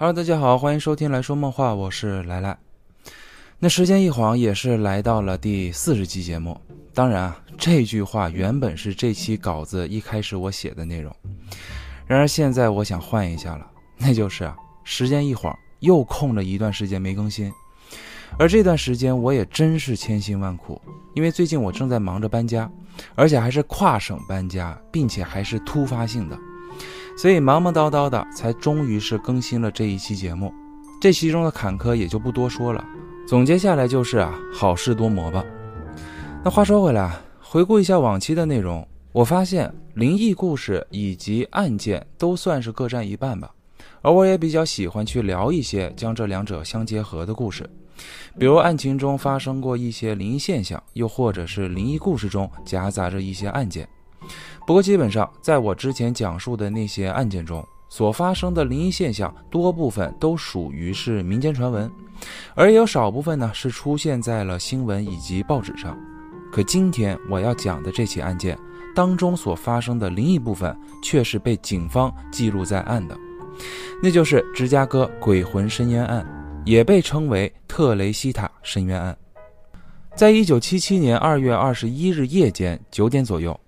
Hello，大家好，欢迎收听来说梦话，我是来来。那时间一晃，也是来到了第四十期节目。当然啊，这句话原本是这期稿子一开始我写的内容。然而现在我想换一下了，那就是啊，时间一晃又空了一段时间没更新。而这段时间我也真是千辛万苦，因为最近我正在忙着搬家，而且还是跨省搬家，并且还是突发性的。所以忙忙叨叨的，才终于是更新了这一期节目。这其中的坎坷也就不多说了，总结下来就是啊，好事多磨吧。那话说回来，回顾一下往期的内容，我发现灵异故事以及案件都算是各占一半吧。而我也比较喜欢去聊一些将这两者相结合的故事，比如案情中发生过一些灵异现象，又或者是灵异故事中夹杂着一些案件。不过，基本上在我之前讲述的那些案件中所发生的灵异现象，多部分都属于是民间传闻，而有少部分呢是出现在了新闻以及报纸上。可今天我要讲的这起案件当中所发生的灵异部分，却是被警方记录在案的，那就是芝加哥鬼魂深渊案，也被称为特雷西塔深渊案。在一九七七年二月二十一日夜间九点左右。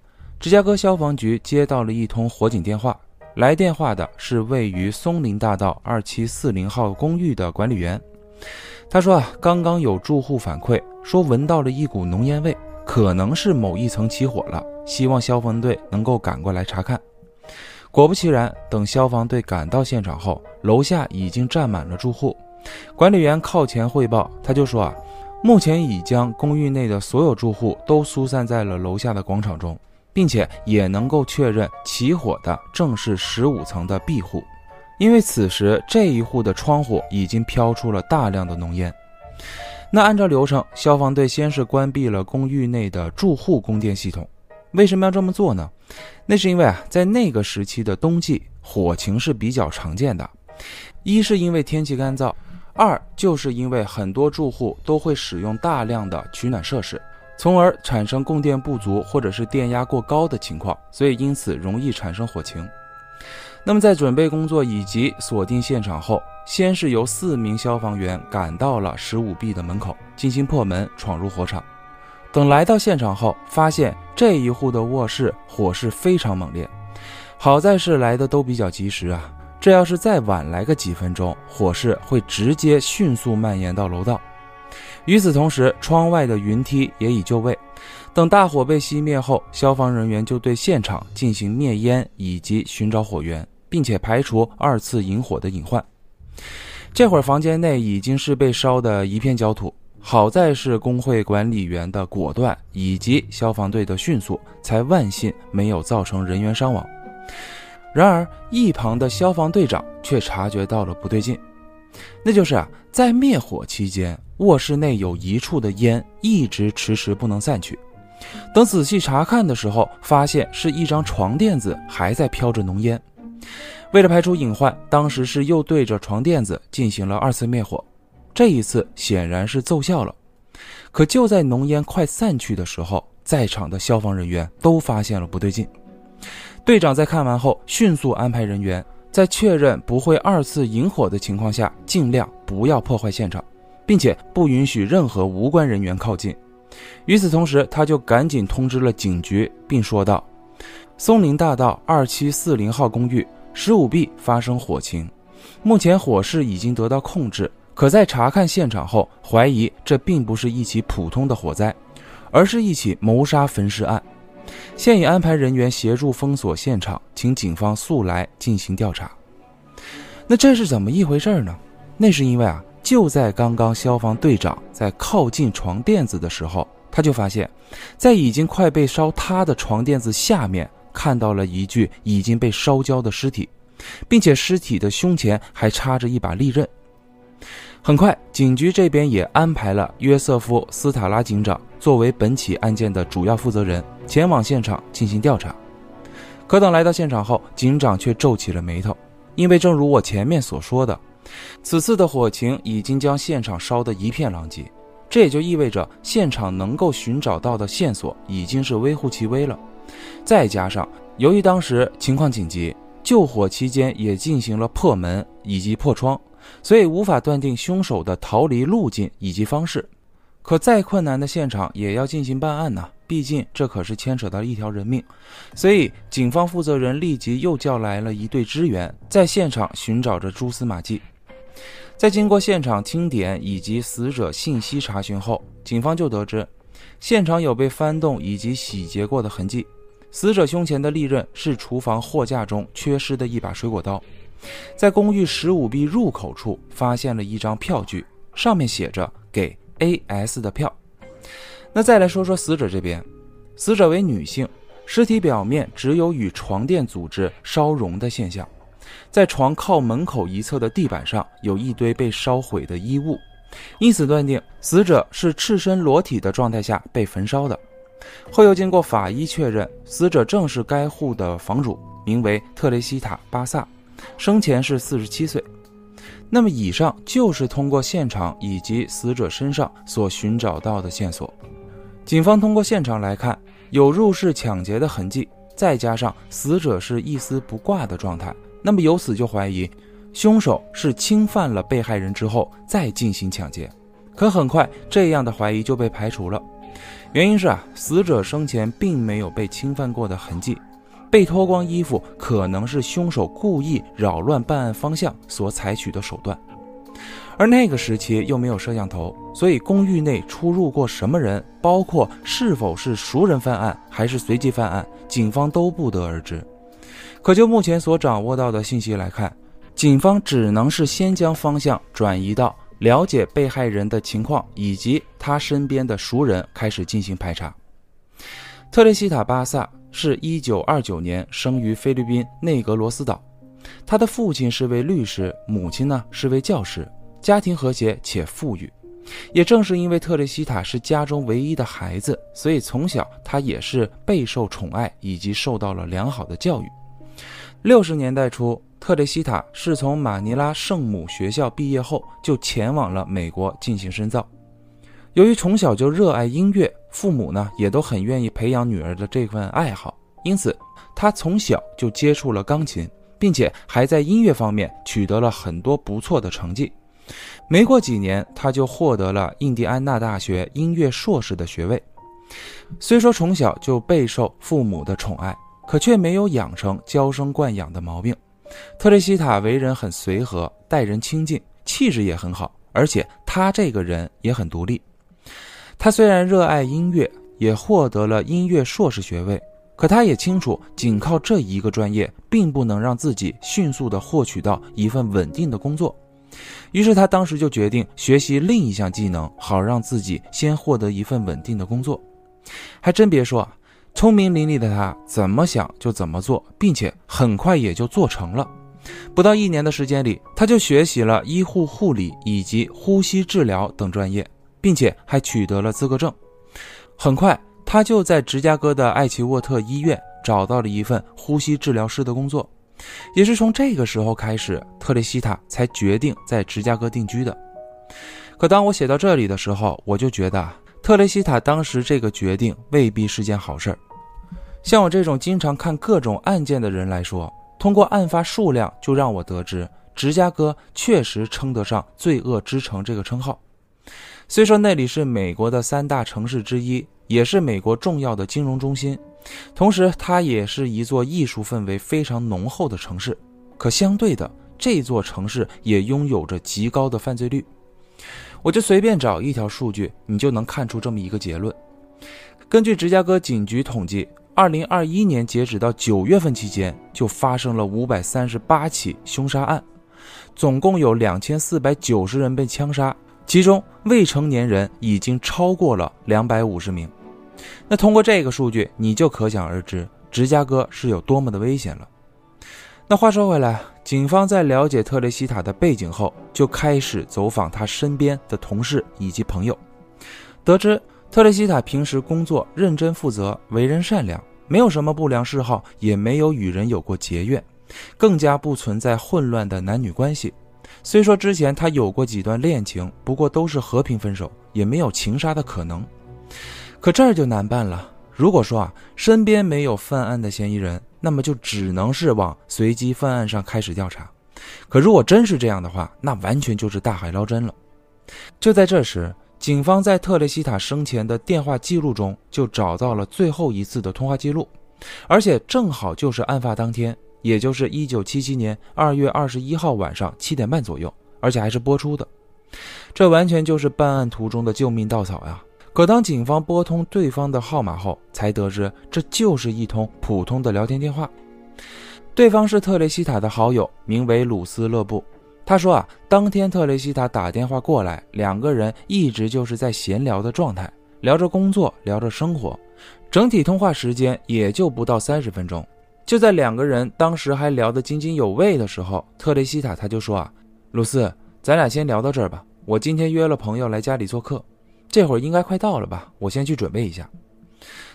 芝加哥消防局接到了一通火警电话，来电话的是位于松林大道二七四零号公寓的管理员。他说啊，刚刚有住户反馈说闻到了一股浓烟味，可能是某一层起火了，希望消防队能够赶过来查看。果不其然，等消防队赶到现场后，楼下已经站满了住户。管理员靠前汇报，他就说啊，目前已将公寓内的所有住户都疏散在了楼下的广场中。并且也能够确认起火的正是十五层的 B 户，因为此时这一户的窗户已经飘出了大量的浓烟。那按照流程，消防队先是关闭了公寓内的住户供电系统。为什么要这么做呢？那是因为啊，在那个时期的冬季，火情是比较常见的。一是因为天气干燥，二就是因为很多住户都会使用大量的取暖设施。从而产生供电不足或者是电压过高的情况，所以因此容易产生火情。那么在准备工作以及锁定现场后，先是由四名消防员赶到了十五 B 的门口进行破门闯入火场。等来到现场后，发现这一户的卧室火势非常猛烈，好在是来的都比较及时啊！这要是再晚来个几分钟，火势会直接迅速蔓延到楼道。与此同时，窗外的云梯也已就位。等大火被熄灭后，消防人员就对现场进行灭烟以及寻找火源，并且排除二次引火的隐患。这会儿房间内已经是被烧得一片焦土，好在是工会管理员的果断以及消防队的迅速，才万幸没有造成人员伤亡。然而，一旁的消防队长却察觉到了不对劲。那就是啊，在灭火期间，卧室内有一处的烟一直迟迟不能散去。等仔细查看的时候，发现是一张床垫子还在飘着浓烟。为了排除隐患，当时是又对着床垫子进行了二次灭火。这一次显然是奏效了。可就在浓烟快散去的时候，在场的消防人员都发现了不对劲。队长在看完后，迅速安排人员。在确认不会二次引火的情况下，尽量不要破坏现场，并且不允许任何无关人员靠近。与此同时，他就赶紧通知了警局，并说道：“松林大道二七四零号公寓十五 B 发生火情，目前火势已经得到控制。可在查看现场后，怀疑这并不是一起普通的火灾，而是一起谋杀焚尸案。”现已安排人员协助封锁现场，请警方速来进行调查。那这是怎么一回事呢？那是因为啊，就在刚刚消防队长在靠近床垫子的时候，他就发现，在已经快被烧塌的床垫子下面，看到了一具已经被烧焦的尸体，并且尸体的胸前还插着一把利刃。很快，警局这边也安排了约瑟夫·斯塔拉警长作为本起案件的主要负责人，前往现场进行调查。可等来到现场后，警长却皱起了眉头，因为正如我前面所说的，此次的火情已经将现场烧得一片狼藉，这也就意味着现场能够寻找到的线索已经是微乎其微了。再加上由于当时情况紧急。救火期间也进行了破门以及破窗，所以无法断定凶手的逃离路径以及方式。可再困难的现场也要进行办案呢，毕竟这可是牵扯到一条人命。所以警方负责人立即又叫来了一队支援，在现场寻找着蛛丝马迹。在经过现场清点以及死者信息查询后，警方就得知，现场有被翻动以及洗劫过的痕迹。死者胸前的利刃是厨房货架中缺失的一把水果刀，在公寓十五 B 入口处发现了一张票据，上面写着给 A.S 的票。那再来说说死者这边，死者为女性，尸体表面只有与床垫组织烧融的现象，在床靠门口一侧的地板上有一堆被烧毁的衣物，因此断定死者是赤身裸体的状态下被焚烧的。后又经过法医确认，死者正是该户的房主，名为特雷西塔·巴萨，生前是四十七岁。那么以上就是通过现场以及死者身上所寻找到的线索。警方通过现场来看，有入室抢劫的痕迹，再加上死者是一丝不挂的状态，那么由此就怀疑凶手是侵犯了被害人之后再进行抢劫。可很快，这样的怀疑就被排除了。原因是啊，死者生前并没有被侵犯过的痕迹，被脱光衣服可能是凶手故意扰乱办案方向所采取的手段。而那个时期又没有摄像头，所以公寓内出入过什么人，包括是否是熟人犯案还是随机犯案，警方都不得而知。可就目前所掌握到的信息来看，警方只能是先将方向转移到。了解被害人的情况以及他身边的熟人，开始进行排查。特雷西塔·巴萨是一九二九年生于菲律宾内格罗斯岛，他的父亲是位律师，母亲呢是位教师，家庭和谐且富裕。也正是因为特雷西塔是家中唯一的孩子，所以从小他也是备受宠爱以及受到了良好的教育。六十年代初。特雷西塔是从马尼拉圣母学校毕业后，就前往了美国进行深造。由于从小就热爱音乐，父母呢也都很愿意培养女儿的这份爱好，因此她从小就接触了钢琴，并且还在音乐方面取得了很多不错的成绩。没过几年，她就获得了印第安纳大学音乐硕士的学位。虽说从小就备受父母的宠爱，可却没有养成娇生惯养的毛病。特蕾西塔为人很随和，待人亲近，气质也很好，而且他这个人也很独立。他虽然热爱音乐，也获得了音乐硕士学位，可他也清楚，仅靠这一个专业，并不能让自己迅速地获取到一份稳定的工作。于是他当时就决定学习另一项技能，好让自己先获得一份稳定的工作。还真别说。聪明伶俐的他怎么想就怎么做，并且很快也就做成了。不到一年的时间里，他就学习了医护护理以及呼吸治疗等专业，并且还取得了资格证。很快，他就在芝加哥的艾奇沃特医院找到了一份呼吸治疗师的工作。也是从这个时候开始，特蕾西塔才决定在芝加哥定居的。可当我写到这里的时候，我就觉得。特雷西塔当时这个决定未必是件好事儿。像我这种经常看各种案件的人来说，通过案发数量就让我得知，芝加哥确实称得上“罪恶之城”这个称号。虽说那里是美国的三大城市之一，也是美国重要的金融中心，同时它也是一座艺术氛围非常浓厚的城市。可相对的，这座城市也拥有着极高的犯罪率。我就随便找一条数据，你就能看出这么一个结论。根据芝加哥警局统计，二零二一年截止到九月份期间，就发生了五百三十八起凶杀案，总共有两千四百九十人被枪杀，其中未成年人已经超过了两百五十名。那通过这个数据，你就可想而知芝加哥是有多么的危险了。那话说回来。警方在了解特雷西塔的背景后，就开始走访他身边的同事以及朋友，得知特雷西塔平时工作认真负责，为人善良，没有什么不良嗜好，也没有与人有过结怨，更加不存在混乱的男女关系。虽说之前他有过几段恋情，不过都是和平分手，也没有情杀的可能。可这儿就难办了。如果说啊，身边没有犯案的嫌疑人。那么就只能是往随机犯案上开始调查。可如果真是这样的话，那完全就是大海捞针了。就在这时，警方在特雷西塔生前的电话记录中就找到了最后一次的通话记录，而且正好就是案发当天，也就是一九七七年二月二十一号晚上七点半左右，而且还是播出的。这完全就是办案途中的救命稻草呀！可当警方拨通对方的号码后，才得知这就是一通普通的聊天电话。对方是特雷西塔的好友，名为鲁斯勒布。他说啊，当天特雷西塔打电话过来，两个人一直就是在闲聊的状态，聊着工作，聊着生活，整体通话时间也就不到三十分钟。就在两个人当时还聊得津津有味的时候，特雷西塔他就说啊，鲁斯，咱俩先聊到这儿吧，我今天约了朋友来家里做客，这会儿应该快到了吧，我先去准备一下。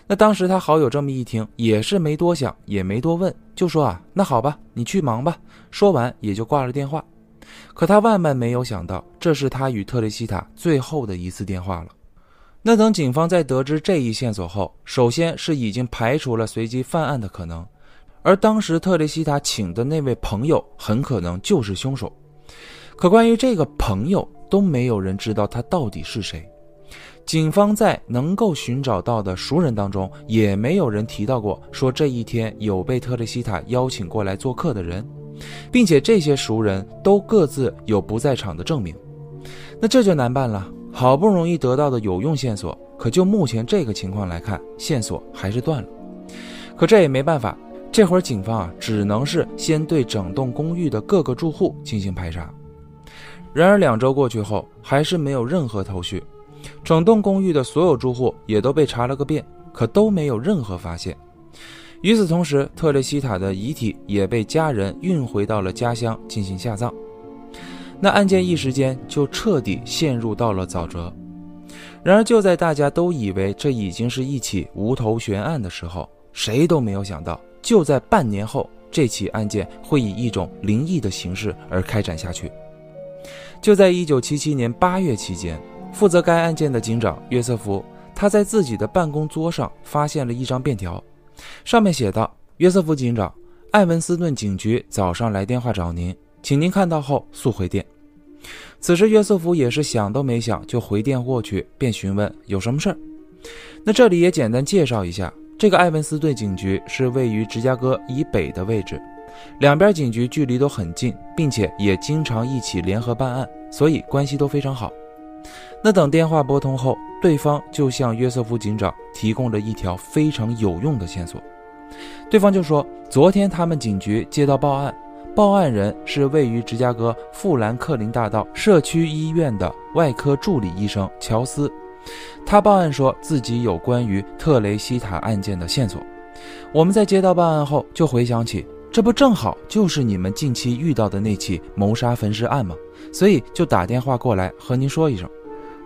那当时他好友这么一听，也是没多想，也没多问，就说啊，那好吧，你去忙吧。说完也就挂了电话。可他万万没有想到，这是他与特雷西塔最后的一次电话了。那等警方在得知这一线索后，首先是已经排除了随机犯案的可能，而当时特蕾西塔请的那位朋友很可能就是凶手。可关于这个朋友，都没有人知道他到底是谁。警方在能够寻找到的熟人当中，也没有人提到过说这一天有被特蕾西塔邀请过来做客的人。并且这些熟人都各自有不在场的证明，那这就难办了。好不容易得到的有用线索，可就目前这个情况来看，线索还是断了。可这也没办法，这会儿警方啊，只能是先对整栋公寓的各个住户进行排查。然而两周过去后，还是没有任何头绪，整栋公寓的所有住户也都被查了个遍，可都没有任何发现。与此同时，特雷西塔的遗体也被家人运回到了家乡进行下葬。那案件一时间就彻底陷入到了沼泽。然而，就在大家都以为这已经是一起无头悬案的时候，谁都没有想到，就在半年后，这起案件会以一种灵异的形式而开展下去。就在1977年8月期间，负责该案件的警长约瑟夫，他在自己的办公桌上发现了一张便条。上面写道：“约瑟夫警长，艾文斯顿警局早上来电话找您，请您看到后速回电。”此时，约瑟夫也是想都没想就回电过去，便询问有什么事儿。那这里也简单介绍一下，这个艾文斯顿警局是位于芝加哥以北的位置，两边警局距离都很近，并且也经常一起联合办案，所以关系都非常好。那等电话拨通后，对方就向约瑟夫警长提供了一条非常有用的线索。对方就说，昨天他们警局接到报案，报案人是位于芝加哥富兰克林大道社区医院的外科助理医生乔斯。他报案说自己有关于特雷西塔案件的线索。我们在接到报案后，就回想起，这不正好就是你们近期遇到的那起谋杀焚尸案吗？所以就打电话过来和您说一声。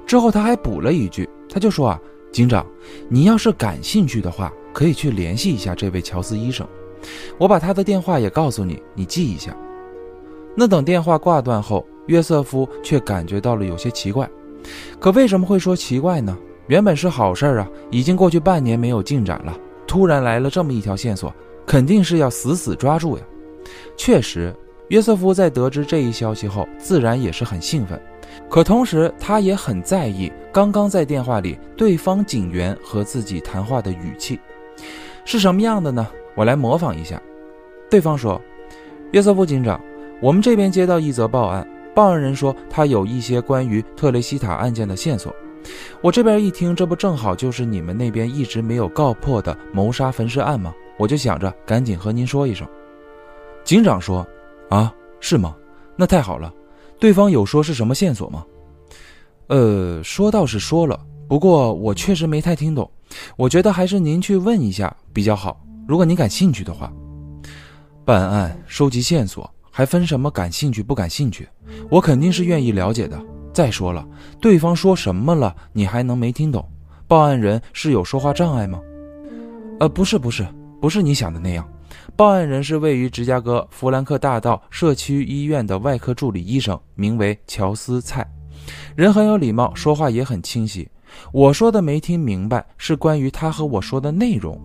之后他还补了一句，他就说啊，警长，你要是感兴趣的话，可以去联系一下这位乔斯医生，我把他的电话也告诉你，你记一下。那等电话挂断后，约瑟夫却感觉到了有些奇怪。可为什么会说奇怪呢？原本是好事儿啊，已经过去半年没有进展了，突然来了这么一条线索，肯定是要死死抓住呀。确实，约瑟夫在得知这一消息后，自然也是很兴奋。可同时，他也很在意刚刚在电话里对方警员和自己谈话的语气是什么样的呢？我来模仿一下。对方说：“约瑟夫警长，我们这边接到一则报案，报案人说他有一些关于特雷西塔案件的线索。我这边一听，这不正好就是你们那边一直没有告破的谋杀焚尸案吗？我就想着赶紧和您说一声。”警长说：“啊，是吗？那太好了。”对方有说是什么线索吗？呃，说倒是说了，不过我确实没太听懂。我觉得还是您去问一下比较好。如果您感兴趣的话，办案收集线索还分什么感兴趣不感兴趣？我肯定是愿意了解的。再说了，对方说什么了，你还能没听懂？报案人是有说话障碍吗？呃，不是，不是，不是你想的那样。报案人是位于芝加哥弗兰克大道社区医院的外科助理医生，名为乔斯·蔡，人很有礼貌，说话也很清晰。我说的没听明白，是关于他和我说的内容。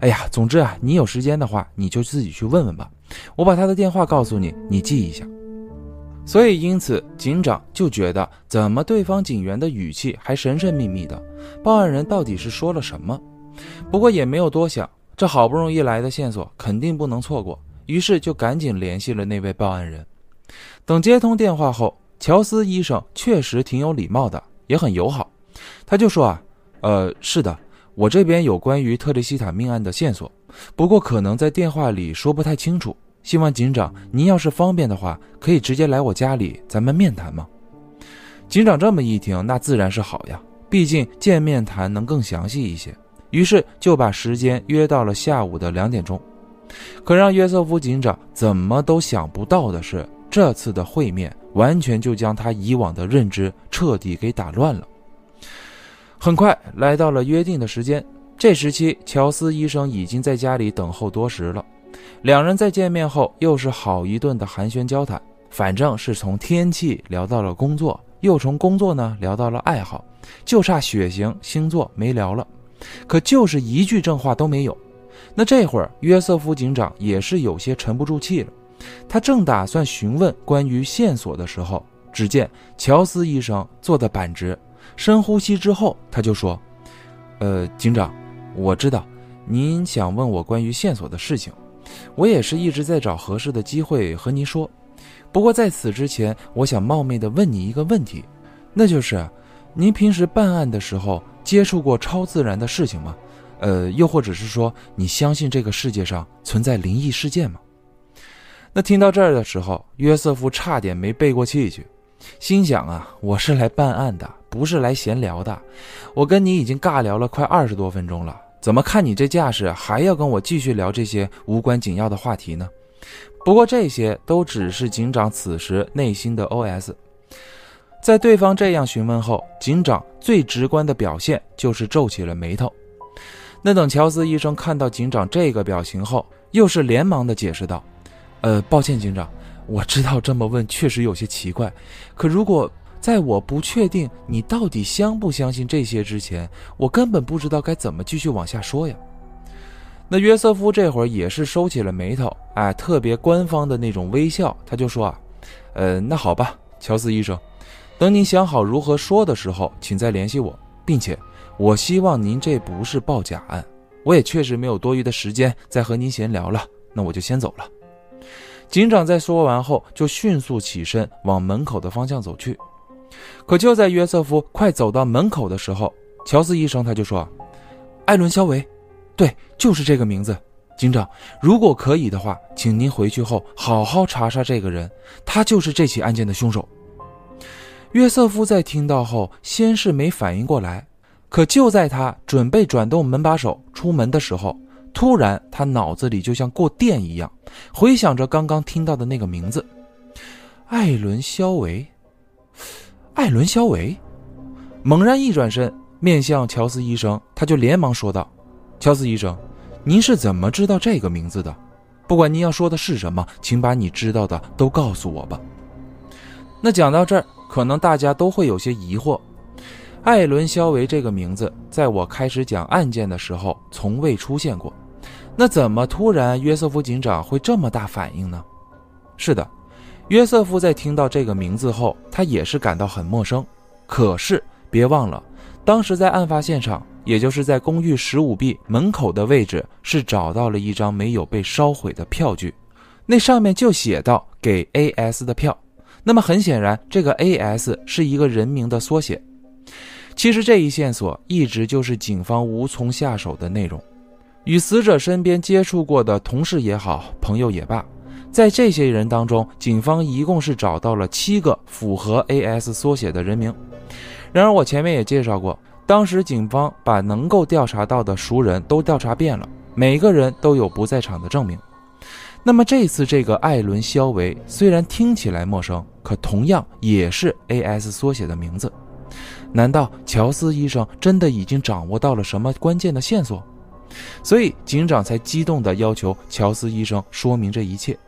哎呀，总之啊，你有时间的话，你就自己去问问吧。我把他的电话告诉你，你记一下。所以，因此警长就觉得，怎么对方警员的语气还神神秘秘的？报案人到底是说了什么？不过也没有多想，这好不容易来的线索肯定不能错过，于是就赶紧联系了那位报案人。等接通电话后，乔斯医生确实挺有礼貌的，也很友好。他就说啊，呃，是的，我这边有关于特蕾西塔命案的线索，不过可能在电话里说不太清楚。希望警长，您要是方便的话，可以直接来我家里，咱们面谈吗？警长这么一听，那自然是好呀，毕竟见面谈能更详细一些。于是就把时间约到了下午的两点钟。可让约瑟夫警长怎么都想不到的是，这次的会面完全就将他以往的认知彻底给打乱了。很快来到了约定的时间，这时期乔斯医生已经在家里等候多时了。两人在见面后又是好一顿的寒暄交谈，反正是从天气聊到了工作，又从工作呢聊到了爱好，就差血型、星座没聊了，可就是一句正话都没有。那这会儿约瑟夫警长也是有些沉不住气了，他正打算询问关于线索的时候，只见乔斯医生坐得板直，深呼吸之后，他就说：“呃，警长，我知道您想问我关于线索的事情。”我也是一直在找合适的机会和您说，不过在此之前，我想冒昧的问你一个问题，那就是，您平时办案的时候接触过超自然的事情吗？呃，又或者是说，你相信这个世界上存在灵异事件吗？那听到这儿的时候，约瑟夫差点没背过气去，心想啊，我是来办案的，不是来闲聊的，我跟你已经尬聊了快二十多分钟了。怎么看你这架势，还要跟我继续聊这些无关紧要的话题呢？不过这些都只是警长此时内心的 OS。在对方这样询问后，警长最直观的表现就是皱起了眉头。那等乔斯医生看到警长这个表情后，又是连忙的解释道：“呃，抱歉，警长，我知道这么问确实有些奇怪，可如果……”在我不确定你到底相不相信这些之前，我根本不知道该怎么继续往下说呀。那约瑟夫这会儿也是收起了眉头，哎，特别官方的那种微笑，他就说啊，呃，那好吧，乔斯医生，等您想好如何说的时候，请再联系我，并且我希望您这不是报假案，我也确实没有多余的时间再和您闲聊了，那我就先走了。警长在说完后，就迅速起身往门口的方向走去。可就在约瑟夫快走到门口的时候，乔斯医生他就说：“艾伦·肖维，对，就是这个名字。警长，如果可以的话，请您回去后好好查查这个人，他就是这起案件的凶手。”约瑟夫在听到后，先是没反应过来，可就在他准备转动门把手出门的时候，突然他脑子里就像过电一样，回想着刚刚听到的那个名字——艾伦·肖维。艾伦·肖维猛然一转身，面向乔斯医生，他就连忙说道：“乔斯医生，您是怎么知道这个名字的？不管您要说的是什么，请把你知道的都告诉我吧。”那讲到这儿，可能大家都会有些疑惑：艾伦·肖维这个名字，在我开始讲案件的时候从未出现过，那怎么突然约瑟夫警长会这么大反应呢？是的。约瑟夫在听到这个名字后，他也是感到很陌生。可是别忘了，当时在案发现场，也就是在公寓十五 B 门口的位置，是找到了一张没有被烧毁的票据，那上面就写到给 A.S 的票。那么很显然，这个 A.S 是一个人名的缩写。其实这一线索一直就是警方无从下手的内容。与死者身边接触过的同事也好，朋友也罢。在这些人当中，警方一共是找到了七个符合 AS 缩写的人名。然而，我前面也介绍过，当时警方把能够调查到的熟人都调查遍了，每个人都有不在场的证明。那么这次这个艾伦·肖维虽然听起来陌生，可同样也是 AS 缩写的名字。难道乔斯医生真的已经掌握到了什么关键的线索？所以警长才激动地要求乔斯医生说明这一切。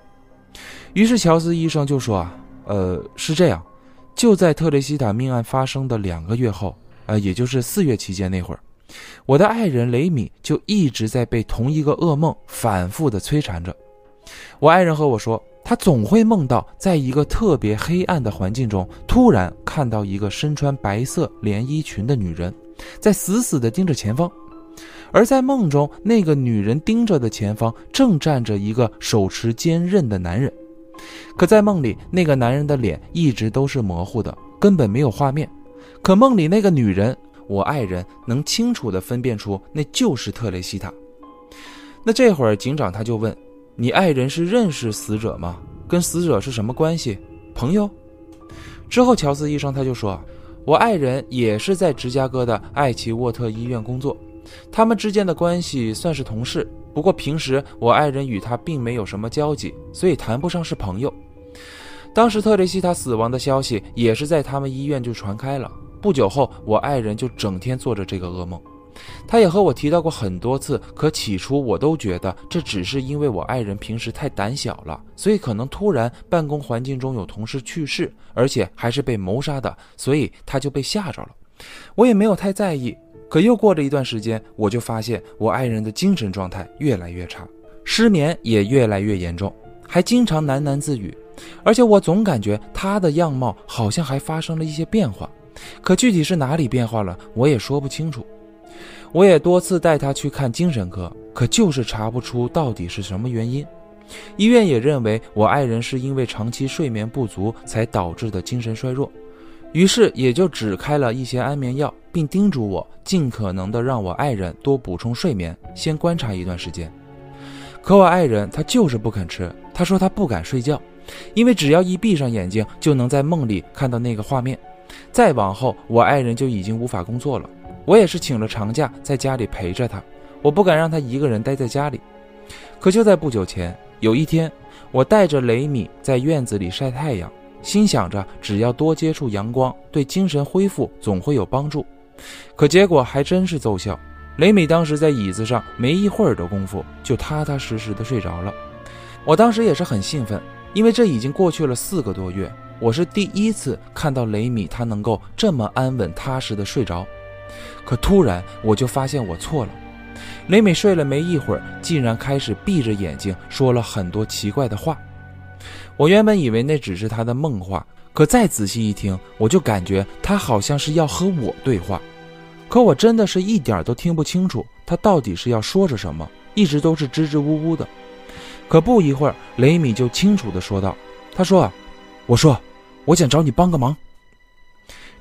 于是乔斯医生就说：“啊，呃，是这样，就在特雷西塔命案发生的两个月后，呃，也就是四月期间那会儿，我的爱人雷米就一直在被同一个噩梦反复的摧残着。我爱人和我说，他总会梦到在一个特别黑暗的环境中，突然看到一个身穿白色连衣裙的女人，在死死地盯着前方。而在梦中，那个女人盯着的前方正站着一个手持坚刃的男人。可在梦里，那个男人的脸一直都是模糊的，根本没有画面。可梦里那个女人，我爱人能清楚地分辨出那就是特蕾西塔。那这会儿警长他就问。你爱人是认识死者吗？跟死者是什么关系？朋友？之后，乔斯医生他就说：“我爱人也是在芝加哥的艾奇沃特医院工作，他们之间的关系算是同事。不过平时我爱人与他并没有什么交集，所以谈不上是朋友。当时特雷西他死亡的消息也是在他们医院就传开了。不久后，我爱人就整天做着这个噩梦。”他也和我提到过很多次，可起初我都觉得这只是因为我爱人平时太胆小了，所以可能突然办公环境中有同事去世，而且还是被谋杀的，所以他就被吓着了。我也没有太在意。可又过了一段时间，我就发现我爱人的精神状态越来越差，失眠也越来越严重，还经常喃喃自语，而且我总感觉他的样貌好像还发生了一些变化，可具体是哪里变化了，我也说不清楚。我也多次带他去看精神科，可就是查不出到底是什么原因。医院也认为我爱人是因为长期睡眠不足才导致的精神衰弱，于是也就只开了一些安眠药，并叮嘱我尽可能的让我爱人多补充睡眠，先观察一段时间。可我爱人他就是不肯吃，他说他不敢睡觉，因为只要一闭上眼睛就能在梦里看到那个画面，再往后我爱人就已经无法工作了。我也是请了长假，在家里陪着他。我不敢让他一个人待在家里。可就在不久前，有一天，我带着雷米在院子里晒太阳，心想着只要多接触阳光，对精神恢复总会有帮助。可结果还真是奏效。雷米当时在椅子上没一会儿的功夫，就踏踏实实的睡着了。我当时也是很兴奋，因为这已经过去了四个多月，我是第一次看到雷米他能够这么安稳踏实的睡着。可突然，我就发现我错了。雷米睡了没一会儿，竟然开始闭着眼睛说了很多奇怪的话。我原本以为那只是他的梦话，可再仔细一听，我就感觉他好像是要和我对话。可我真的是一点都听不清楚他到底是要说着什么，一直都是支支吾吾的。可不一会儿，雷米就清楚地说道：“他说，我说，我想找你帮个忙。”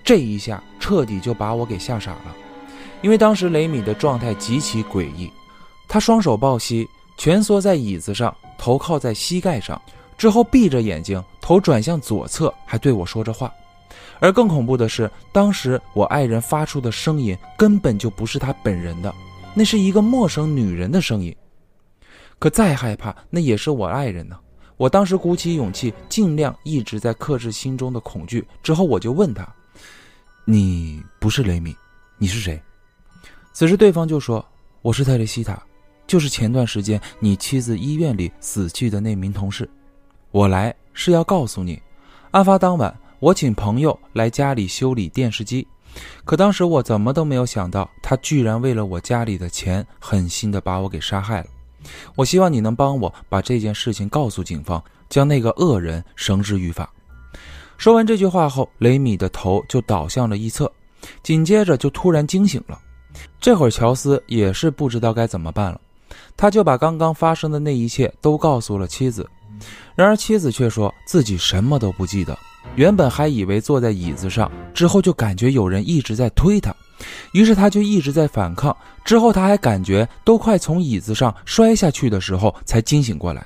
这一下彻底就把我给吓傻了，因为当时雷米的状态极其诡异，他双手抱膝，蜷缩在椅子上，头靠在膝盖上，之后闭着眼睛，头转向左侧，还对我说着话。而更恐怖的是，当时我爱人发出的声音根本就不是他本人的，那是一个陌生女人的声音。可再害怕，那也是我爱人呢。我当时鼓起勇气，尽量一直在克制心中的恐惧，之后我就问他。你不是雷米，你是谁？此时对方就说：“我是特蕾西塔，就是前段时间你妻子医院里死去的那名同事。我来是要告诉你，案发当晚我请朋友来家里修理电视机，可当时我怎么都没有想到，他居然为了我家里的钱，狠心的把我给杀害了。我希望你能帮我把这件事情告诉警方，将那个恶人绳之于法。”说完这句话后，雷米的头就倒向了一侧，紧接着就突然惊醒了。这会儿乔斯也是不知道该怎么办了，他就把刚刚发生的那一切都告诉了妻子。然而妻子却说自己什么都不记得，原本还以为坐在椅子上，之后就感觉有人一直在推他，于是他就一直在反抗。之后他还感觉都快从椅子上摔下去的时候，才惊醒过来。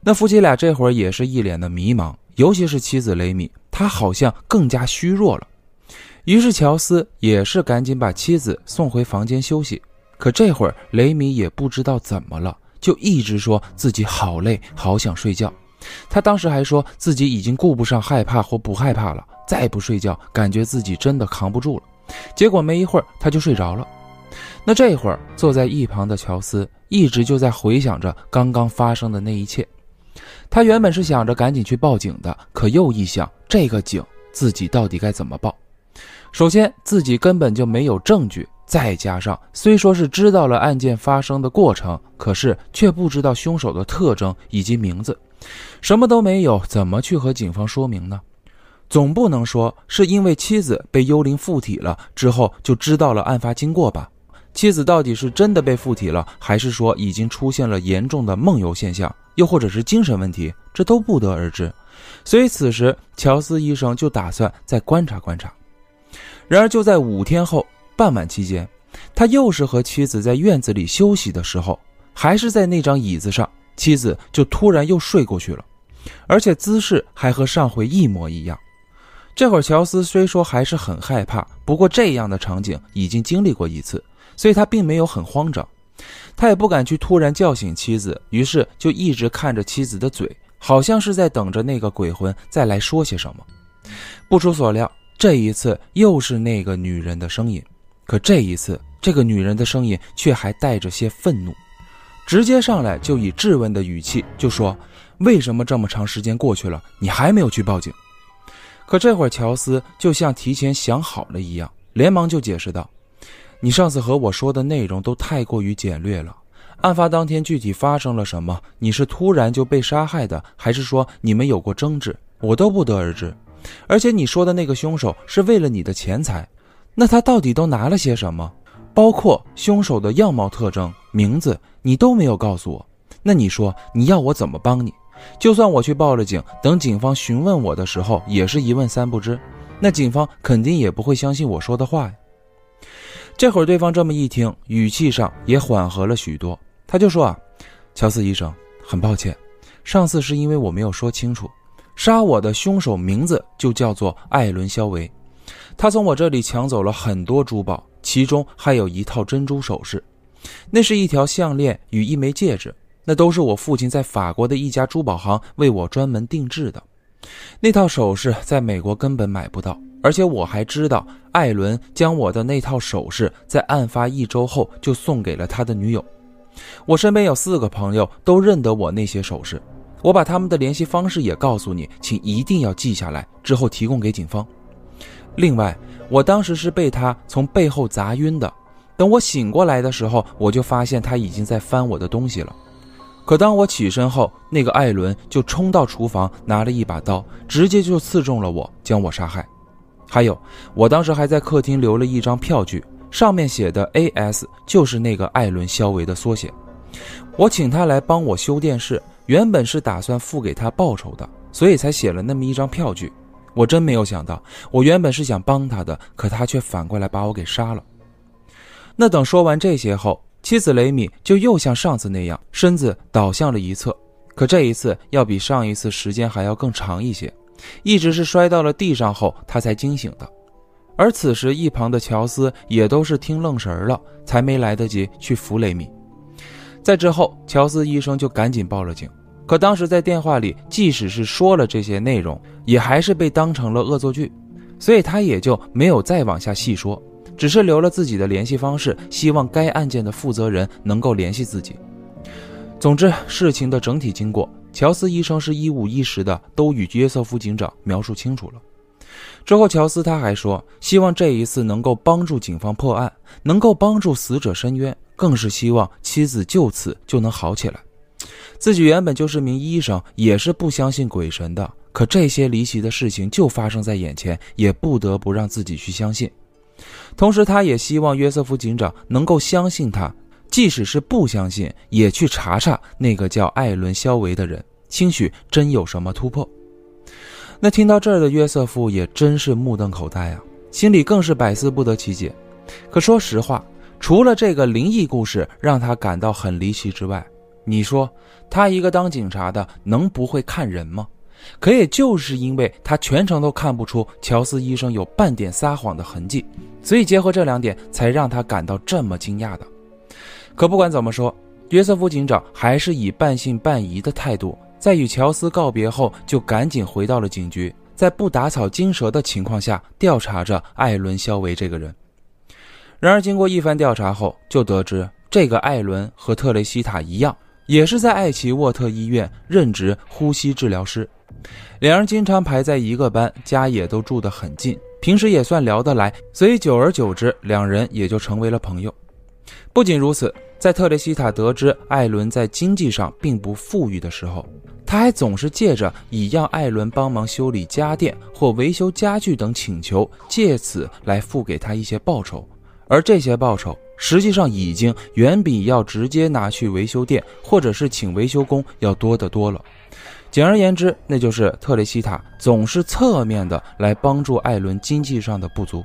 那夫妻俩这会儿也是一脸的迷茫。尤其是妻子雷米，他好像更加虚弱了。于是乔斯也是赶紧把妻子送回房间休息。可这会儿雷米也不知道怎么了，就一直说自己好累，好想睡觉。他当时还说自己已经顾不上害怕或不害怕了，再不睡觉，感觉自己真的扛不住了。结果没一会儿他就睡着了。那这会儿坐在一旁的乔斯一直就在回想着刚刚发生的那一切。他原本是想着赶紧去报警的，可又一想，这个警自己到底该怎么报？首先，自己根本就没有证据，再加上虽说是知道了案件发生的过程，可是却不知道凶手的特征以及名字，什么都没有，怎么去和警方说明呢？总不能说是因为妻子被幽灵附体了之后就知道了案发经过吧？妻子到底是真的被附体了，还是说已经出现了严重的梦游现象，又或者是精神问题？这都不得而知。所以此时乔斯医生就打算再观察观察。然而就在五天后傍晚期间，他又是和妻子在院子里休息的时候，还是在那张椅子上，妻子就突然又睡过去了，而且姿势还和上回一模一样。这会儿乔斯虽说还是很害怕，不过这样的场景已经经历过一次，所以他并没有很慌张，他也不敢去突然叫醒妻子，于是就一直看着妻子的嘴，好像是在等着那个鬼魂再来说些什么。不出所料，这一次又是那个女人的声音，可这一次这个女人的声音却还带着些愤怒，直接上来就以质问的语气就说：“为什么这么长时间过去了，你还没有去报警？”可这会儿，乔斯就像提前想好了一样，连忙就解释道：“你上次和我说的内容都太过于简略了。案发当天具体发生了什么？你是突然就被杀害的，还是说你们有过争执？我都不得而知。而且你说的那个凶手是为了你的钱财，那他到底都拿了些什么？包括凶手的样貌特征、名字，你都没有告诉我。那你说你要我怎么帮你？”就算我去报了警，等警方询问我的时候，也是一问三不知，那警方肯定也不会相信我说的话呀。这会儿对方这么一听，语气上也缓和了许多，他就说：“啊，乔斯医生，很抱歉，上次是因为我没有说清楚，杀我的凶手名字就叫做艾伦·肖维，他从我这里抢走了很多珠宝，其中还有一套珍珠首饰，那是一条项链与一枚戒指。”那都是我父亲在法国的一家珠宝行为我专门定制的，那套首饰在美国根本买不到，而且我还知道艾伦将我的那套首饰在案发一周后就送给了他的女友。我身边有四个朋友都认得我那些首饰，我把他们的联系方式也告诉你，请一定要记下来，之后提供给警方。另外，我当时是被他从背后砸晕的，等我醒过来的时候，我就发现他已经在翻我的东西了。可当我起身后，那个艾伦就冲到厨房，拿了一把刀，直接就刺中了我，将我杀害。还有，我当时还在客厅留了一张票据，上面写的 A.S. 就是那个艾伦·肖维的缩写。我请他来帮我修电视，原本是打算付给他报酬的，所以才写了那么一张票据。我真没有想到，我原本是想帮他的，可他却反过来把我给杀了。那等说完这些后。妻子雷米就又像上次那样，身子倒向了一侧，可这一次要比上一次时间还要更长一些，一直是摔到了地上后，他才惊醒的。而此时一旁的乔斯也都是听愣神了，才没来得及去扶雷米。在之后，乔斯医生就赶紧报了警，可当时在电话里，即使是说了这些内容，也还是被当成了恶作剧，所以他也就没有再往下细说。只是留了自己的联系方式，希望该案件的负责人能够联系自己。总之，事情的整体经过，乔斯医生是一五一十的都与约瑟夫警长描述清楚了。之后，乔斯他还说，希望这一次能够帮助警方破案，能够帮助死者申冤，更是希望妻子就此就能好起来。自己原本就是名医生，也是不相信鬼神的，可这些离奇的事情就发生在眼前，也不得不让自己去相信。同时，他也希望约瑟夫警长能够相信他，即使是不相信，也去查查那个叫艾伦·肖维的人，兴许真有什么突破。那听到这儿的约瑟夫也真是目瞪口呆啊，心里更是百思不得其解。可说实话，除了这个灵异故事让他感到很离奇之外，你说他一个当警察的，能不会看人吗？可也就是因为他全程都看不出乔斯医生有半点撒谎的痕迹，所以结合这两点，才让他感到这么惊讶的。可不管怎么说，约瑟夫警长还是以半信半疑的态度，在与乔斯告别后，就赶紧回到了警局，在不打草惊蛇的情况下调查着艾伦·肖维这个人。然而，经过一番调查后，就得知这个艾伦和特雷西塔一样，也是在艾奇沃特医院任职呼吸治疗师。两人经常排在一个班，家也都住得很近，平时也算聊得来，所以久而久之，两人也就成为了朋友。不仅如此，在特蕾西塔得知艾伦在经济上并不富裕的时候，他还总是借着以让艾伦帮忙修理家电或维修家具等请求，借此来付给他一些报酬。而这些报酬实际上已经远比要直接拿去维修店或者是请维修工要多得多了。简而言之，那就是特雷西塔总是侧面的来帮助艾伦经济上的不足。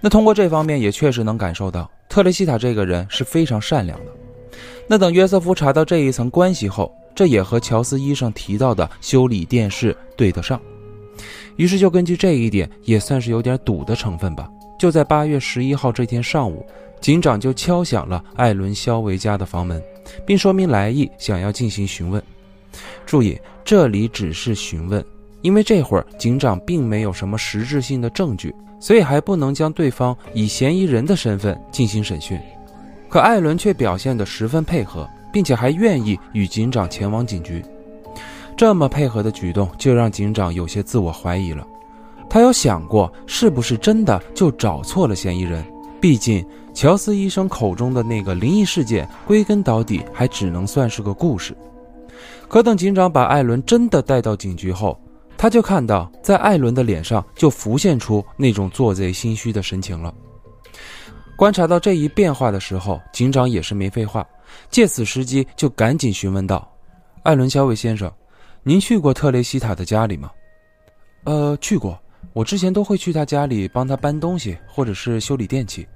那通过这方面也确实能感受到特雷西塔这个人是非常善良的。那等约瑟夫查到这一层关系后，这也和乔斯医生提到的修理电视对得上，于是就根据这一点，也算是有点赌的成分吧。就在八月十一号这天上午，警长就敲响了艾伦·肖维家的房门，并说明来意，想要进行询问。注意，这里只是询问，因为这会儿警长并没有什么实质性的证据，所以还不能将对方以嫌疑人的身份进行审讯。可艾伦却表现得十分配合，并且还愿意与警长前往警局。这么配合的举动，就让警长有些自我怀疑了。他有想过，是不是真的就找错了嫌疑人？毕竟乔斯医生口中的那个灵异事件，归根到底还只能算是个故事。可等警长把艾伦真的带到警局后，他就看到，在艾伦的脸上就浮现出那种做贼心虚的神情了。观察到这一变化的时候，警长也是没废话，借此时机就赶紧询问道：“艾伦·肖维先生，您去过特雷西塔的家里吗？”“呃，去过。我之前都会去他家里帮他搬东西，或者是修理电器。”“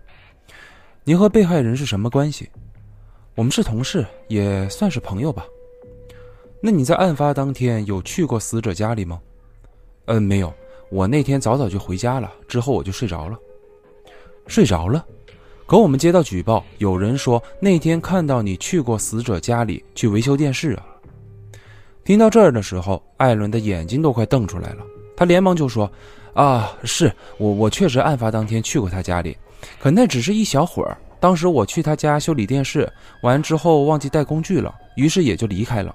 您和被害人是什么关系？”“我们是同事，也算是朋友吧。”“那你在案发当天有去过死者家里吗？”“嗯，没有。我那天早早就回家了，之后我就睡着了。”“睡着了？”可我们接到举报，有人说那天看到你去过死者家里去维修电视啊。听到这儿的时候，艾伦的眼睛都快瞪出来了。他连忙就说：“啊，是我，我确实案发当天去过他家里，可那只是一小会儿。当时我去他家修理电视，完之后忘记带工具了，于是也就离开了。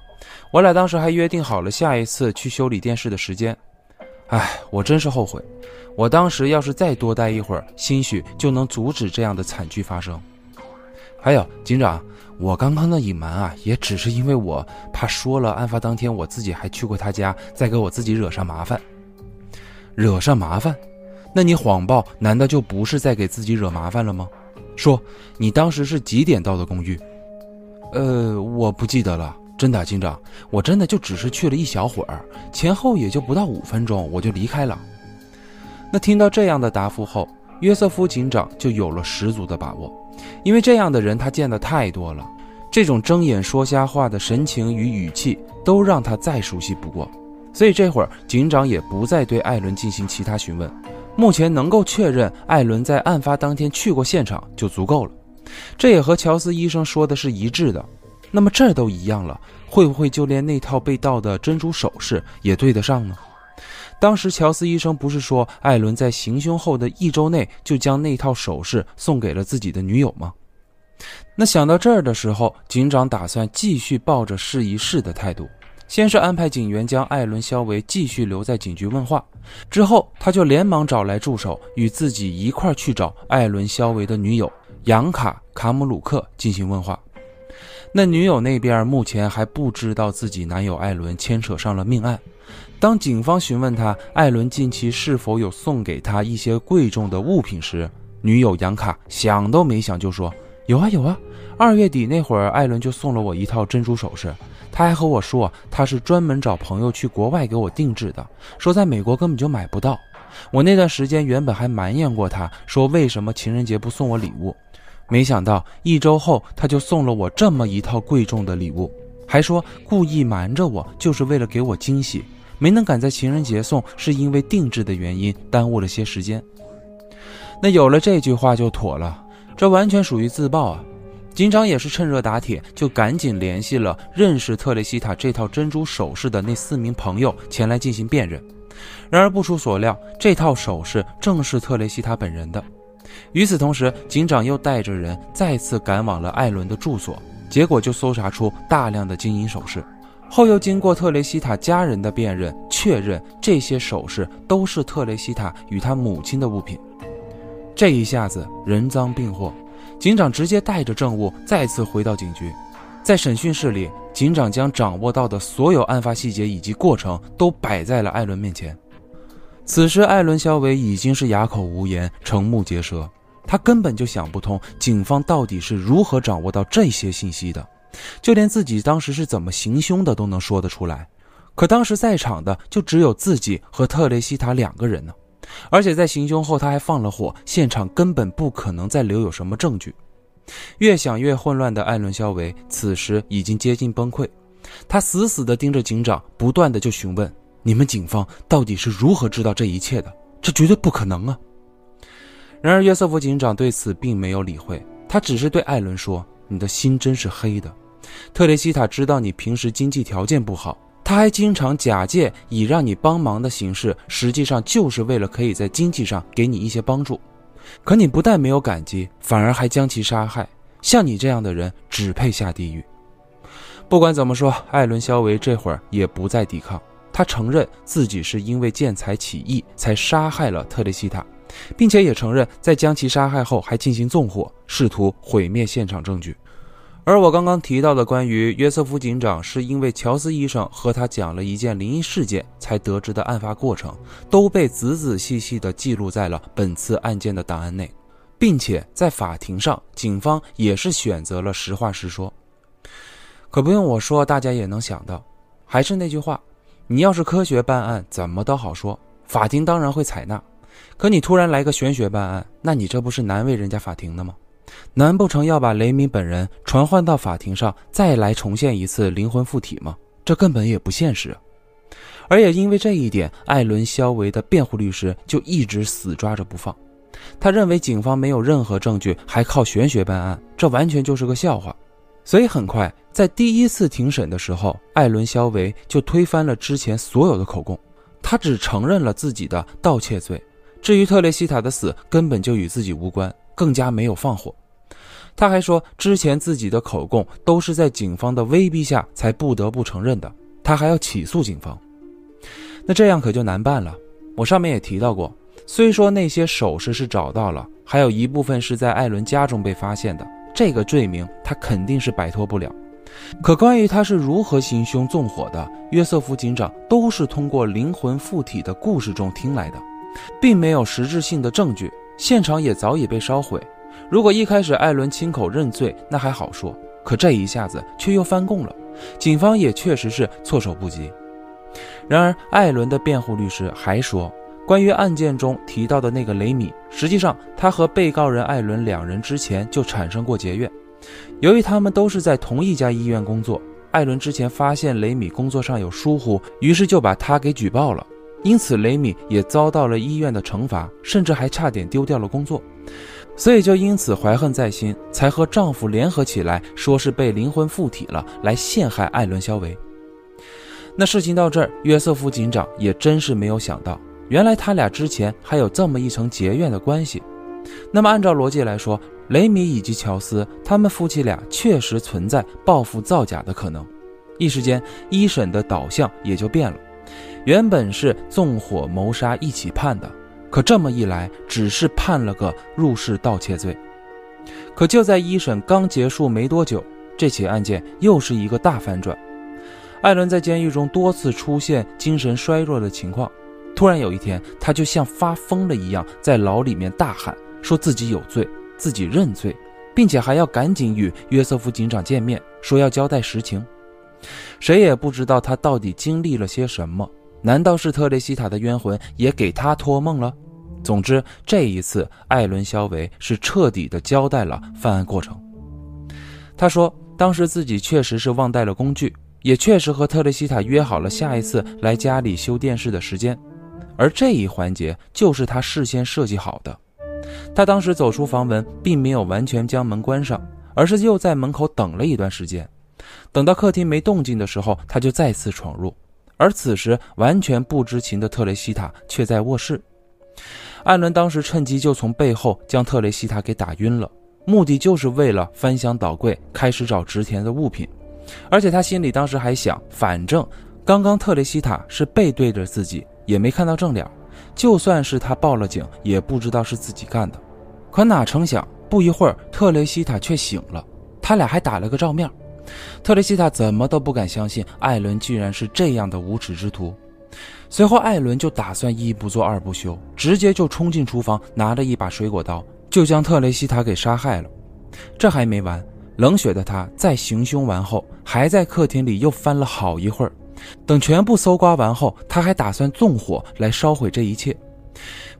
我俩当时还约定好了下一次去修理电视的时间。唉，我真是后悔。”我当时要是再多待一会儿，兴许就能阻止这样的惨剧发生。还有，警长，我刚刚的隐瞒啊，也只是因为我怕说了案发当天我自己还去过他家，再给我自己惹上麻烦。惹上麻烦？那你谎报难道就不是在给自己惹麻烦了吗？说，你当时是几点到的公寓？呃，我不记得了，真的，警长，我真的就只是去了一小会儿，前后也就不到五分钟，我就离开了。那听到这样的答复后，约瑟夫警长就有了十足的把握，因为这样的人他见得太多了，这种睁眼说瞎话的神情与语气都让他再熟悉不过，所以这会儿警长也不再对艾伦进行其他询问，目前能够确认艾伦在案发当天去过现场就足够了，这也和乔斯医生说的是一致的。那么这都一样了，会不会就连那套被盗的珍珠首饰也对得上呢？当时乔斯医生不是说艾伦在行凶后的一周内就将那套首饰送给了自己的女友吗？那想到这儿的时候，警长打算继续抱着试一试的态度，先是安排警员将艾伦·肖维继续留在警局问话，之后他就连忙找来助手，与自己一块去找艾伦·肖维的女友杨卡·卡姆鲁克进行问话。那女友那边目前还不知道自己男友艾伦牵扯上了命案。当警方询问他艾伦近期是否有送给他一些贵重的物品时，女友杨卡想都没想就说：“有啊有啊，二月底那会儿，艾伦就送了我一套珍珠首饰。他还和我说他是专门找朋友去国外给我定制的，说在美国根本就买不到。我那段时间原本还埋怨过他，说为什么情人节不送我礼物，没想到一周后他就送了我这么一套贵重的礼物，还说故意瞒着我，就是为了给我惊喜。”没能赶在情人节送，是因为定制的原因耽误了些时间。那有了这句话就妥了，这完全属于自爆啊！警长也是趁热打铁，就赶紧联系了认识特蕾西塔这套珍珠首饰的那四名朋友前来进行辨认。然而不出所料，这套首饰正是特蕾西塔本人的。与此同时，警长又带着人再次赶往了艾伦的住所，结果就搜查出大量的金银首饰。后又经过特雷西塔家人的辨认，确认这些首饰都是特雷西塔与他母亲的物品。这一下子人赃并获，警长直接带着证物再次回到警局，在审讯室里，警长将掌握到的所有案发细节以及过程都摆在了艾伦面前。此时，艾伦·肖维已经是哑口无言、瞠目结舌，他根本就想不通警方到底是如何掌握到这些信息的，就连自己当时是怎么行凶的都能说得出来。可当时在场的就只有自己和特雷西塔两个人呢，而且在行凶后他还放了火，现场根本不可能再留有什么证据。越想越混乱的艾伦·肖维此时已经接近崩溃，他死死地盯着警长，不断的就询问。你们警方到底是如何知道这一切的？这绝对不可能啊！然而约瑟夫警长对此并没有理会，他只是对艾伦说：“你的心真是黑的。特雷西塔知道你平时经济条件不好，他还经常假借以让你帮忙的形式，实际上就是为了可以在经济上给你一些帮助。可你不但没有感激，反而还将其杀害。像你这样的人，只配下地狱。”不管怎么说，艾伦·肖维这会儿也不再抵抗。他承认自己是因为见财起意才杀害了特蕾西塔，并且也承认在将其杀害后还进行纵火，试图毁灭现场证据。而我刚刚提到的关于约瑟夫警长是因为乔斯医生和他讲了一件灵异事件才得知的案发过程，都被仔仔细细地记录在了本次案件的档案内，并且在法庭上，警方也是选择了实话实说。可不用我说，大家也能想到，还是那句话。你要是科学办案，怎么都好说，法庭当然会采纳。可你突然来个玄学办案，那你这不是难为人家法庭的吗？难不成要把雷米本人传唤到法庭上，再来重现一次灵魂附体吗？这根本也不现实。而也因为这一点，艾伦·肖维的辩护律师就一直死抓着不放。他认为警方没有任何证据，还靠玄学办案，这完全就是个笑话。所以很快，在第一次庭审的时候，艾伦·肖维就推翻了之前所有的口供，他只承认了自己的盗窃罪。至于特蕾西塔的死，根本就与自己无关，更加没有放火。他还说，之前自己的口供都是在警方的威逼下才不得不承认的，他还要起诉警方。那这样可就难办了。我上面也提到过，虽说那些首饰是找到了，还有一部分是在艾伦家中被发现的。这个罪名他肯定是摆脱不了，可关于他是如何行凶纵火的，约瑟夫警长都是通过灵魂附体的故事中听来的，并没有实质性的证据，现场也早已被烧毁。如果一开始艾伦亲口认罪，那还好说，可这一下子却又翻供了，警方也确实是措手不及。然而，艾伦的辩护律师还说。关于案件中提到的那个雷米，实际上他和被告人艾伦两人之前就产生过结怨。由于他们都是在同一家医院工作，艾伦之前发现雷米工作上有疏忽，于是就把他给举报了。因此，雷米也遭到了医院的惩罚，甚至还差点丢掉了工作。所以就因此怀恨在心，才和丈夫联合起来，说是被灵魂附体了，来陷害艾伦·肖维。那事情到这儿，约瑟夫警长也真是没有想到。原来他俩之前还有这么一层结怨的关系，那么按照逻辑来说，雷米以及乔斯他们夫妻俩确实存在报复造假的可能。一时间，一审的导向也就变了，原本是纵火谋杀一起判的，可这么一来，只是判了个入室盗窃罪。可就在一审刚结束没多久，这起案件又是一个大反转。艾伦在监狱中多次出现精神衰弱的情况。突然有一天，他就像发疯了一样，在牢里面大喊，说自己有罪，自己认罪，并且还要赶紧与约瑟夫警长见面，说要交代实情。谁也不知道他到底经历了些什么，难道是特蕾西塔的冤魂也给他托梦了？总之，这一次艾伦·肖维是彻底的交代了犯案过程。他说，当时自己确实是忘带了工具，也确实和特蕾西塔约好了下一次来家里修电视的时间。而这一环节就是他事先设计好的。他当时走出房门，并没有完全将门关上，而是又在门口等了一段时间。等到客厅没动静的时候，他就再次闯入。而此时完全不知情的特雷西塔却在卧室。艾伦当时趁机就从背后将特雷西塔给打晕了，目的就是为了翻箱倒柜，开始找值钱的物品。而且他心里当时还想，反正刚刚特雷西塔是背对着自己，也没看到正脸，就算是他报了警，也不知道是自己干的。可哪成想，不一会儿，特雷西塔却醒了，他俩还打了个照面。特雷西塔怎么都不敢相信，艾伦居然是这样的无耻之徒。随后，艾伦就打算一不做二不休，直接就冲进厨房，拿着一把水果刀，就将特雷西塔给杀害了。这还没完，冷血的他在行凶完后，还在客厅里又翻了好一会儿。等全部搜刮完后，他还打算纵火来烧毁这一切。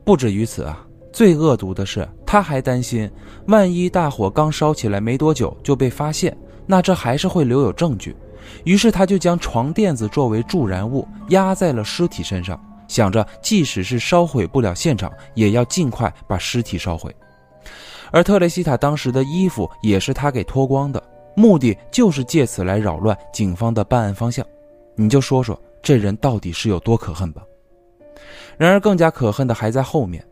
不止于此啊，最恶毒的是，他还担心，万一大火刚烧起来没多久就被发现。那这还是会留有证据，于是他就将床垫子作为助燃物压在了尸体身上，想着即使是烧毁不了现场，也要尽快把尸体烧毁。而特雷西塔当时的衣服也是他给脱光的，目的就是借此来扰乱警方的办案方向。你就说说这人到底是有多可恨吧。然而更加可恨的还在后面，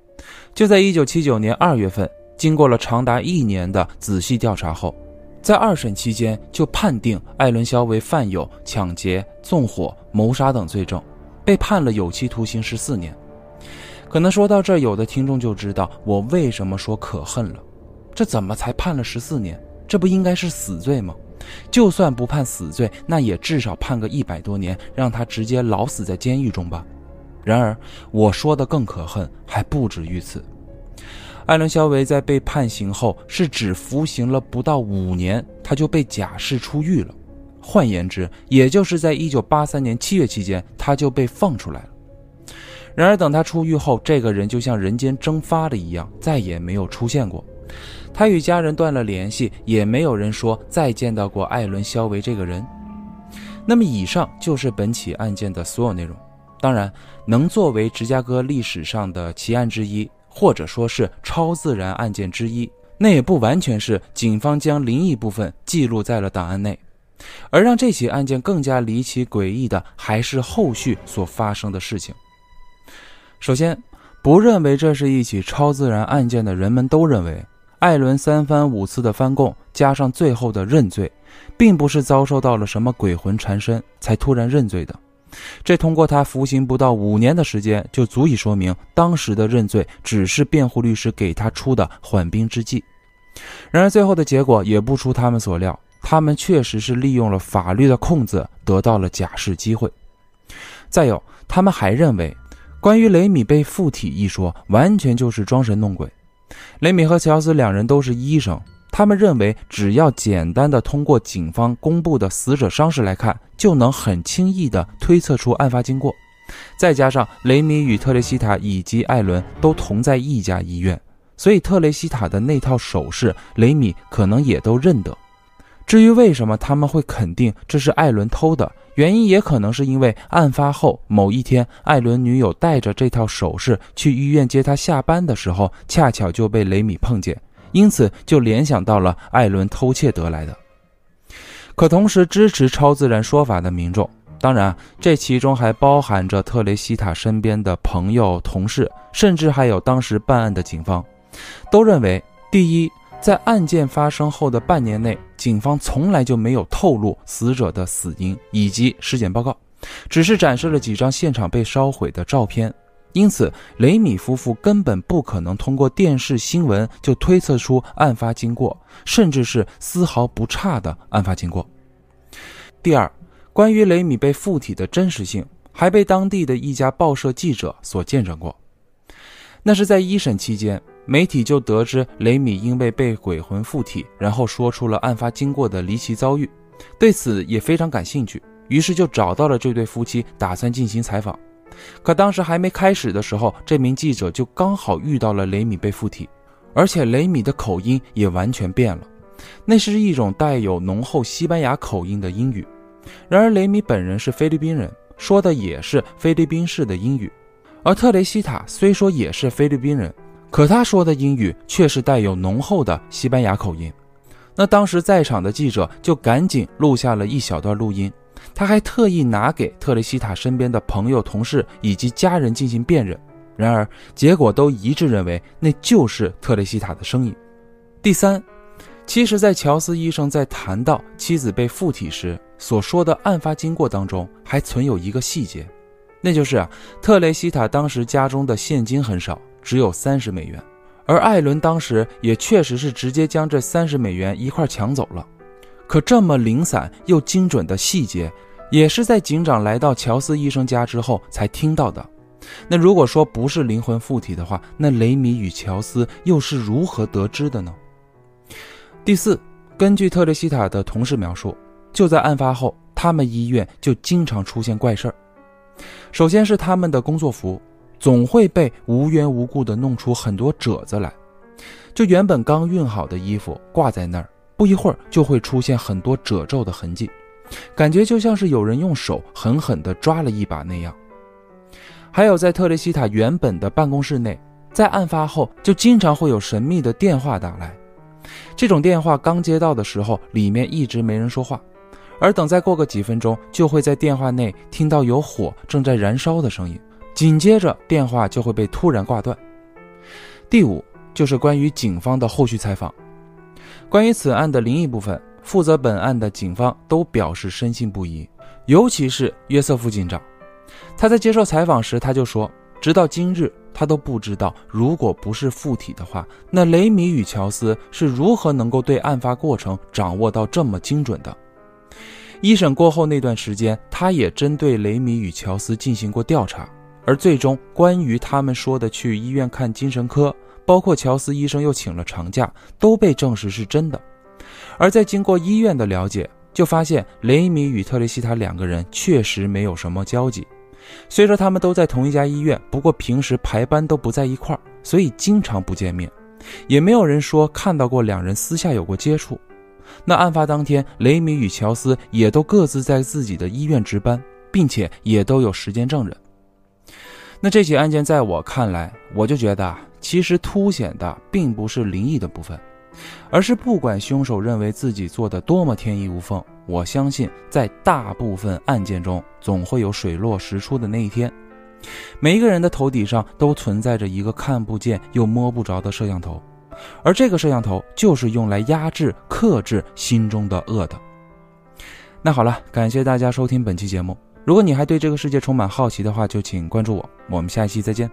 就在1979年2月份，经过了长达一年的仔细调查后。在二审期间，就判定艾伦·肖维犯有抢劫、纵火、谋杀等罪证，被判了有期徒刑十四年。可能说到这，有的听众就知道我为什么说可恨了。这怎么才判了十四年？这不应该是死罪吗？就算不判死罪，那也至少判个一百多年，让他直接老死在监狱中吧。然而，我说的更可恨，还不止于此。艾伦·肖维在被判刑后，是只服刑了不到五年，他就被假释出狱了。换言之，也就是在1983年7月期间，他就被放出来了。然而，等他出狱后，这个人就像人间蒸发了一样，再也没有出现过。他与家人断了联系，也没有人说再见到过艾伦·肖维这个人。那么，以上就是本起案件的所有内容。当然，能作为芝加哥历史上的奇案之一。或者说是超自然案件之一，那也不完全是警方将灵异部分记录在了档案内，而让这起案件更加离奇诡异的，还是后续所发生的事情。首先，不认为这是一起超自然案件的人们都认为，艾伦三番五次的翻供，加上最后的认罪，并不是遭受到了什么鬼魂缠身才突然认罪的。这通过他服刑不到五年的时间，就足以说明当时的认罪只是辩护律师给他出的缓兵之计。然而最后的结果也不出他们所料，他们确实是利用了法律的空子得到了假释机会。再有，他们还认为，关于雷米被附体一说完全就是装神弄鬼。雷米和乔斯两人都是医生。他们认为，只要简单的通过警方公布的死者伤势来看，就能很轻易的推测出案发经过。再加上雷米与特雷西塔以及艾伦都同在一家医院，所以特雷西塔的那套首饰，雷米可能也都认得。至于为什么他们会肯定这是艾伦偷的，原因也可能是因为案发后某一天，艾伦女友带着这套首饰去医院接他下班的时候，恰巧就被雷米碰见。因此，就联想到了艾伦偷窃得来的。可同时，支持超自然说法的民众，当然，这其中还包含着特雷西塔身边的朋友、同事，甚至还有当时办案的警方，都认为：第一，在案件发生后的半年内，警方从来就没有透露死者的死因以及尸检报告，只是展示了几张现场被烧毁的照片。因此，雷米夫妇根本不可能通过电视新闻就推测出案发经过，甚至是丝毫不差的案发经过。第二，关于雷米被附体的真实性，还被当地的一家报社记者所见证过。那是在一审期间，媒体就得知雷米因为被鬼魂附体，然后说出了案发经过的离奇遭遇，对此也非常感兴趣，于是就找到了这对夫妻，打算进行采访。可当时还没开始的时候，这名记者就刚好遇到了雷米被附体，而且雷米的口音也完全变了，那是一种带有浓厚西班牙口音的英语。然而雷米本人是菲律宾人，说的也是菲律宾式的英语，而特雷西塔虽说也是菲律宾人，可他说的英语却是带有浓厚的西班牙口音。那当时在场的记者就赶紧录下了一小段录音。他还特意拿给特雷西塔身边的朋友、同事以及家人进行辨认，然而结果都一致认为那就是特雷西塔的声音。第三，其实，在乔斯医生在谈到妻子被附体时所说的案发经过当中，还存有一个细节，那就是啊，特雷西塔当时家中的现金很少，只有三十美元，而艾伦当时也确实是直接将这三十美元一块抢走了。可这么零散又精准的细节，也是在警长来到乔斯医生家之后才听到的。那如果说不是灵魂附体的话，那雷米与乔斯又是如何得知的呢？第四，根据特蕾西塔的同事描述，就在案发后，他们医院就经常出现怪事儿。首先是他们的工作服总会被无缘无故的弄出很多褶子来，就原本刚熨好的衣服挂在那儿，不一会儿就会出现很多褶皱的痕迹，感觉就像是有人用手狠狠地抓了一把那样。还有在特蕾西塔原本的办公室内，在案发后就经常会有神秘的电话打来。这种电话刚接到的时候，里面一直没人说话，而等再过个几分钟，就会在电话内听到有火正在燃烧的声音，紧接着电话就会被突然挂断。第五就是关于警方的后续采访，关于此案的另一部分，负责本案的警方都表示深信不疑，尤其是约瑟夫警长，他在接受采访时他就说，直到今日。他都不知道，如果不是附体的话，那雷米与乔斯是如何能够对案发过程掌握到这么精准的？一审过后那段时间，他也针对雷米与乔斯进行过调查，而最终关于他们说的去医院看精神科，包括乔斯医生又请了长假，都被证实是真的。而在经过医院的了解，就发现雷米与特蕾西塔两个人确实没有什么交集。虽说他们都在同一家医院，不过平时排班都不在一块儿，所以经常不见面，也没有人说看到过两人私下有过接触。那案发当天，雷米与乔斯也都各自在自己的医院值班，并且也都有时间证人。那这起案件在我看来，我就觉得其实凸显的并不是灵异的部分。而是不管凶手认为自己做的多么天衣无缝，我相信在大部分案件中总会有水落石出的那一天。每一个人的头顶上都存在着一个看不见又摸不着的摄像头，而这个摄像头就是用来压制、克制心中的恶的。那好了，感谢大家收听本期节目。如果你还对这个世界充满好奇的话，就请关注我。我们下一期再见。